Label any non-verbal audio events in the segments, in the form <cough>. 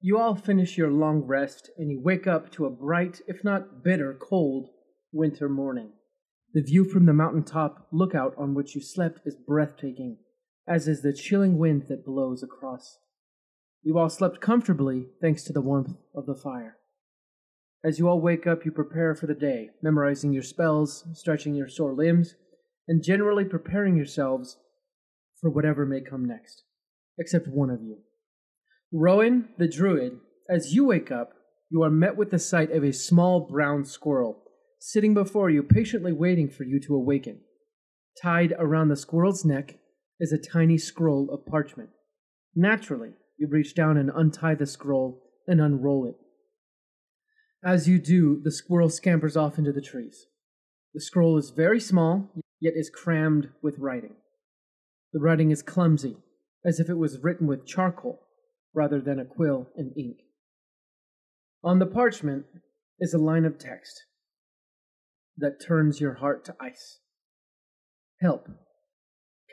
You all finish your long rest and you wake up to a bright, if not bitter, cold winter morning. The view from the mountaintop lookout on which you slept is breathtaking, as is the chilling wind that blows across. You all slept comfortably thanks to the warmth of the fire. As you all wake up, you prepare for the day, memorizing your spells, stretching your sore limbs, and generally preparing yourselves for whatever may come next, except one of you. Rowan, the druid, as you wake up, you are met with the sight of a small brown squirrel sitting before you, patiently waiting for you to awaken. Tied around the squirrel's neck is a tiny scroll of parchment. Naturally, you reach down and untie the scroll and unroll it. As you do, the squirrel scampers off into the trees. The scroll is very small, yet is crammed with writing. The writing is clumsy, as if it was written with charcoal rather than a quill and ink. On the parchment is a line of text that turns your heart to ice. Help.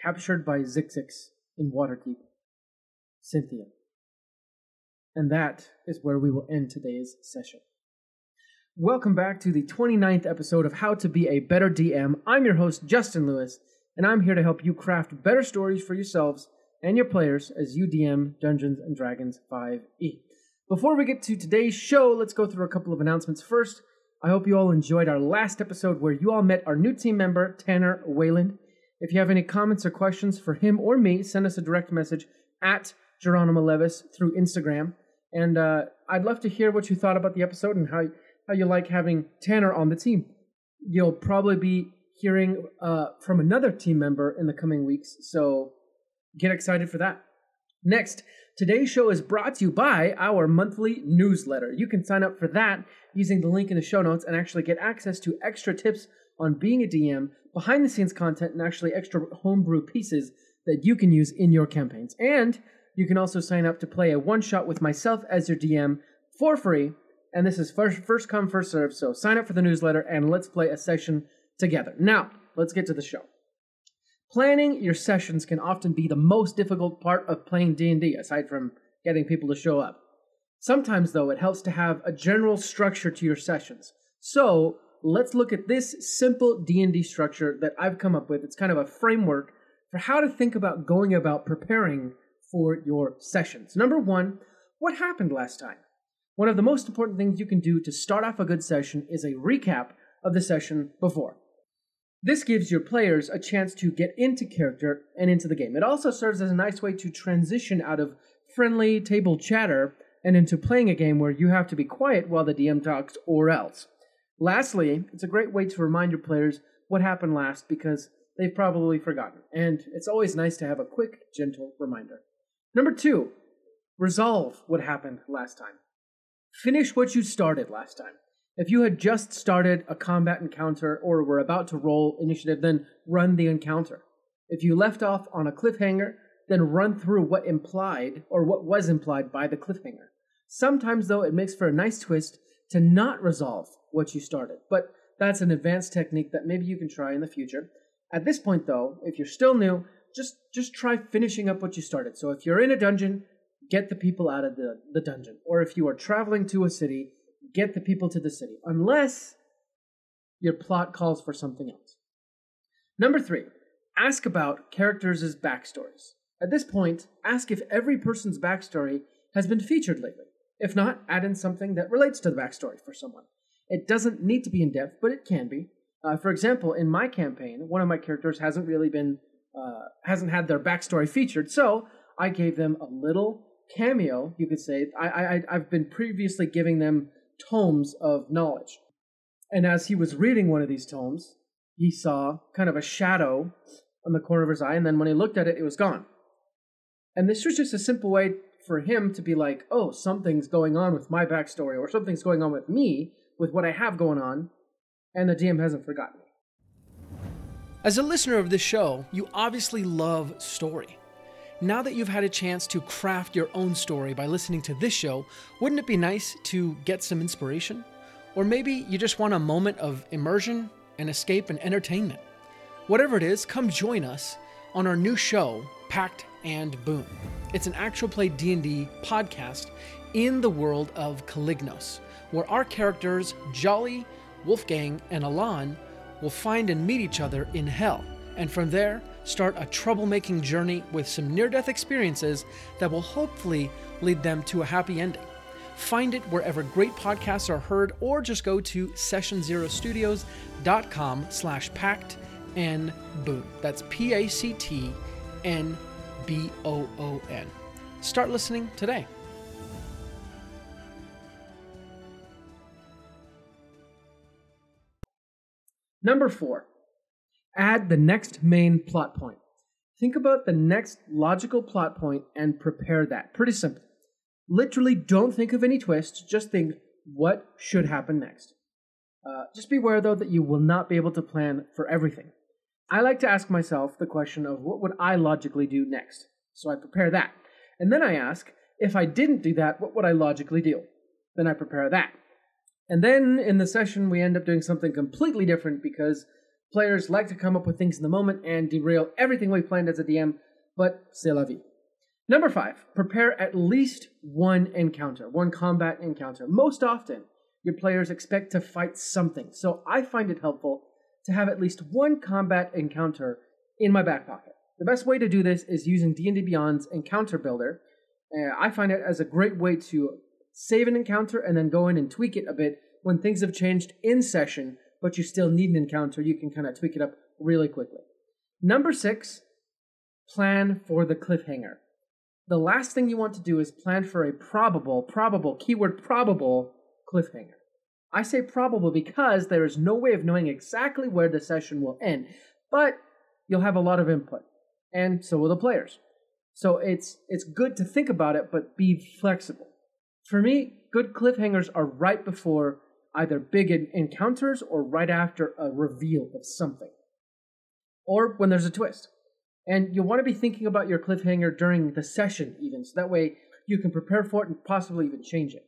Captured by Zixix in Waterdeep. Cynthia. And that is where we will end today's session. Welcome back to the 29th episode of How to Be a Better DM. I'm your host, Justin Lewis, and I'm here to help you craft better stories for yourselves and your players as you DM Dungeons and Dragons 5e. Before we get to today's show, let's go through a couple of announcements. First, I hope you all enjoyed our last episode where you all met our new team member, Tanner Wayland. If you have any comments or questions for him or me, send us a direct message at Geronimo Levis through Instagram. And uh, I'd love to hear what you thought about the episode and how, how you like having Tanner on the team. You'll probably be hearing uh, from another team member in the coming weeks, so Get excited for that. Next, today's show is brought to you by our monthly newsletter. You can sign up for that using the link in the show notes and actually get access to extra tips on being a DM, behind the scenes content, and actually extra homebrew pieces that you can use in your campaigns. And you can also sign up to play a one shot with myself as your DM for free. And this is first, first come, first serve. So sign up for the newsletter and let's play a session together. Now, let's get to the show. Planning your sessions can often be the most difficult part of playing D&D aside from getting people to show up. Sometimes though it helps to have a general structure to your sessions. So, let's look at this simple D&D structure that I've come up with. It's kind of a framework for how to think about going about preparing for your sessions. Number 1, what happened last time? One of the most important things you can do to start off a good session is a recap of the session before. This gives your players a chance to get into character and into the game. It also serves as a nice way to transition out of friendly table chatter and into playing a game where you have to be quiet while the DM talks or else. Lastly, it's a great way to remind your players what happened last because they've probably forgotten, and it's always nice to have a quick, gentle reminder. Number two, resolve what happened last time. Finish what you started last time. If you had just started a combat encounter or were about to roll initiative, then run the encounter. If you left off on a cliffhanger, then run through what implied or what was implied by the cliffhanger. Sometimes, though, it makes for a nice twist to not resolve what you started, but that's an advanced technique that maybe you can try in the future. At this point, though, if you're still new, just just try finishing up what you started. So if you're in a dungeon, get the people out of the, the dungeon. Or if you are traveling to a city, get the people to the city, unless your plot calls for something else. Number three, ask about characters' backstories. At this point, ask if every person's backstory has been featured lately. If not, add in something that relates to the backstory for someone. It doesn't need to be in depth, but it can be. Uh, for example, in my campaign, one of my characters hasn't really been uh, hasn't had their backstory featured, so I gave them a little cameo, you could say. I, I I've been previously giving them tomes of knowledge. And as he was reading one of these tomes, he saw kind of a shadow on the corner of his eye, and then when he looked at it, it was gone. And this was just a simple way for him to be like, oh, something's going on with my backstory, or something's going on with me, with what I have going on, and the DM hasn't forgotten me. As a listener of this show, you obviously love story. Now that you've had a chance to craft your own story by listening to this show, wouldn't it be nice to get some inspiration? Or maybe you just want a moment of immersion and escape and entertainment. Whatever it is, come join us on our new show, Pact and Boon. It's an actual play D&D podcast in the world of Calignos, where our characters, Jolly, Wolfgang, and Alan, will find and meet each other in hell, and from there, start a troublemaking journey with some near death experiences that will hopefully lead them to a happy ending. Find it wherever great podcasts are heard, or just go to sessionzerostudios.com slash pact and boon. That's P-A-C-T-N-B-O-O-N. Start listening today. Number four, add the next main plot point. Think about the next logical plot point and prepare that. Pretty simple. Literally, don't think of any twists, just think what should happen next. Uh, just beware, though, that you will not be able to plan for everything. I like to ask myself the question of what would I logically do next? So I prepare that. And then I ask, if I didn't do that, what would I logically do? Then I prepare that. And then in the session, we end up doing something completely different because players like to come up with things in the moment and derail everything we've planned as a DM, but c'est la vie. Number five, prepare at least one encounter, one combat encounter. Most often, your players expect to fight something, so I find it helpful to have at least one combat encounter in my back pocket. The best way to do this is using D&D Beyond's Encounter Builder. Uh, I find it as a great way to save an encounter and then go in and tweak it a bit when things have changed in session, but you still need an encounter. You can kind of tweak it up really quickly. Number six, plan for the cliffhanger. The last thing you want to do is plan for a probable, probable, keyword probable cliffhanger. I say probable because there is no way of knowing exactly where the session will end, but you'll have a lot of input, and so will the players. So it's it's good to think about it, but be flexible. For me, good cliffhangers are right before either big encounters or right after a reveal of something, or when there's a twist. And you'll want to be thinking about your cliffhanger during the session, even, so that way you can prepare for it and possibly even change it.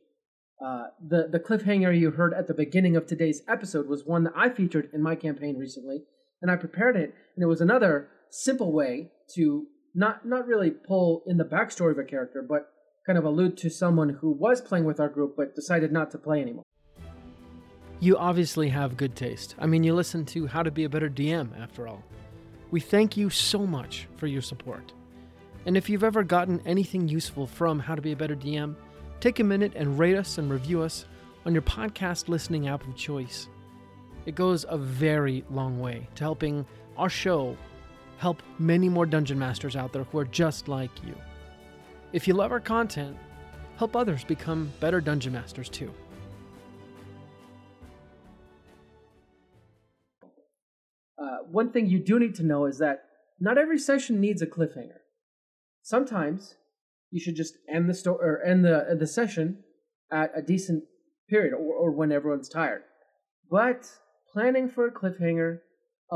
Uh, the the cliffhanger you heard at the beginning of today's episode was one that I featured in my campaign recently, and I prepared it, and it was another simple way to not not really pull in the backstory of a character, but kind of allude to someone who was playing with our group but decided not to play anymore. You obviously have good taste. I mean, you listen to How to Be a Better DM, after all. We thank you so much for your support. And if you've ever gotten anything useful from How to Be a Better DM, take a minute and rate us and review us on your podcast listening app of choice. It goes a very long way to helping our show help many more dungeon masters out there who are just like you. If you love our content, help others become better dungeon masters too. One thing you do need to know is that not every session needs a cliffhanger. Sometimes you should just end the sto- or end the the session at a decent period or, or when everyone's tired. But planning for a cliffhanger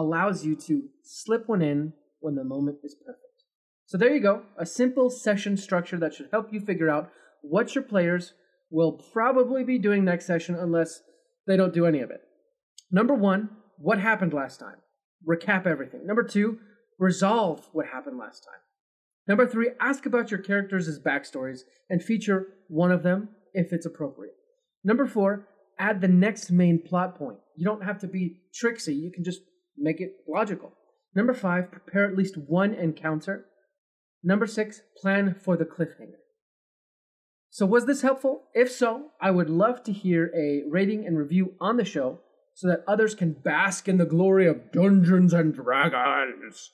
allows you to slip one in when the moment is perfect. So there you go, a simple session structure that should help you figure out what your players will probably be doing next session unless they don't do any of it. Number 1, what happened last time? Recap everything. Number 2, resolve what happened last time. Number three, ask about your characters' backstories and feature one of them if it's appropriate. Number four, add the next main plot point. You don't have to be tricksy, you can just make it logical. Number five, prepare at least one encounter. Number six, plan for the cliffhanger. So, was this helpful? If so, I would love to hear a rating and review on the show so that others can bask in the glory of Dungeons and Dragons.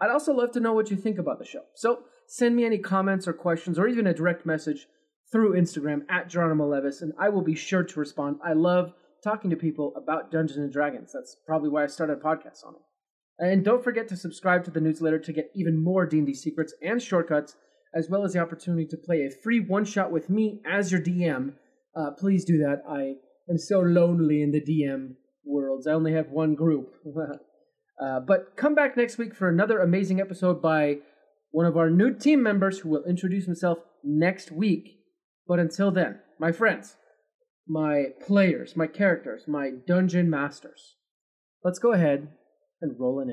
I'd also love to know what you think about the show. So send me any comments or questions or even a direct message through Instagram at Geronimo Levis, and I will be sure to respond. I love talking to people about Dungeons and Dragons. That's probably why I started a podcast on it. And don't forget to subscribe to the newsletter to get even more D&D secrets and shortcuts, as well as the opportunity to play a free one-shot with me as your DM. Uh, please do that. I am so lonely in the DM worlds. I only have one group. <laughs> Uh, but come back next week for another amazing episode by one of our new team members who will introduce himself next week. But until then, my friends, my players, my characters, my dungeon masters, let's go ahead and roll in.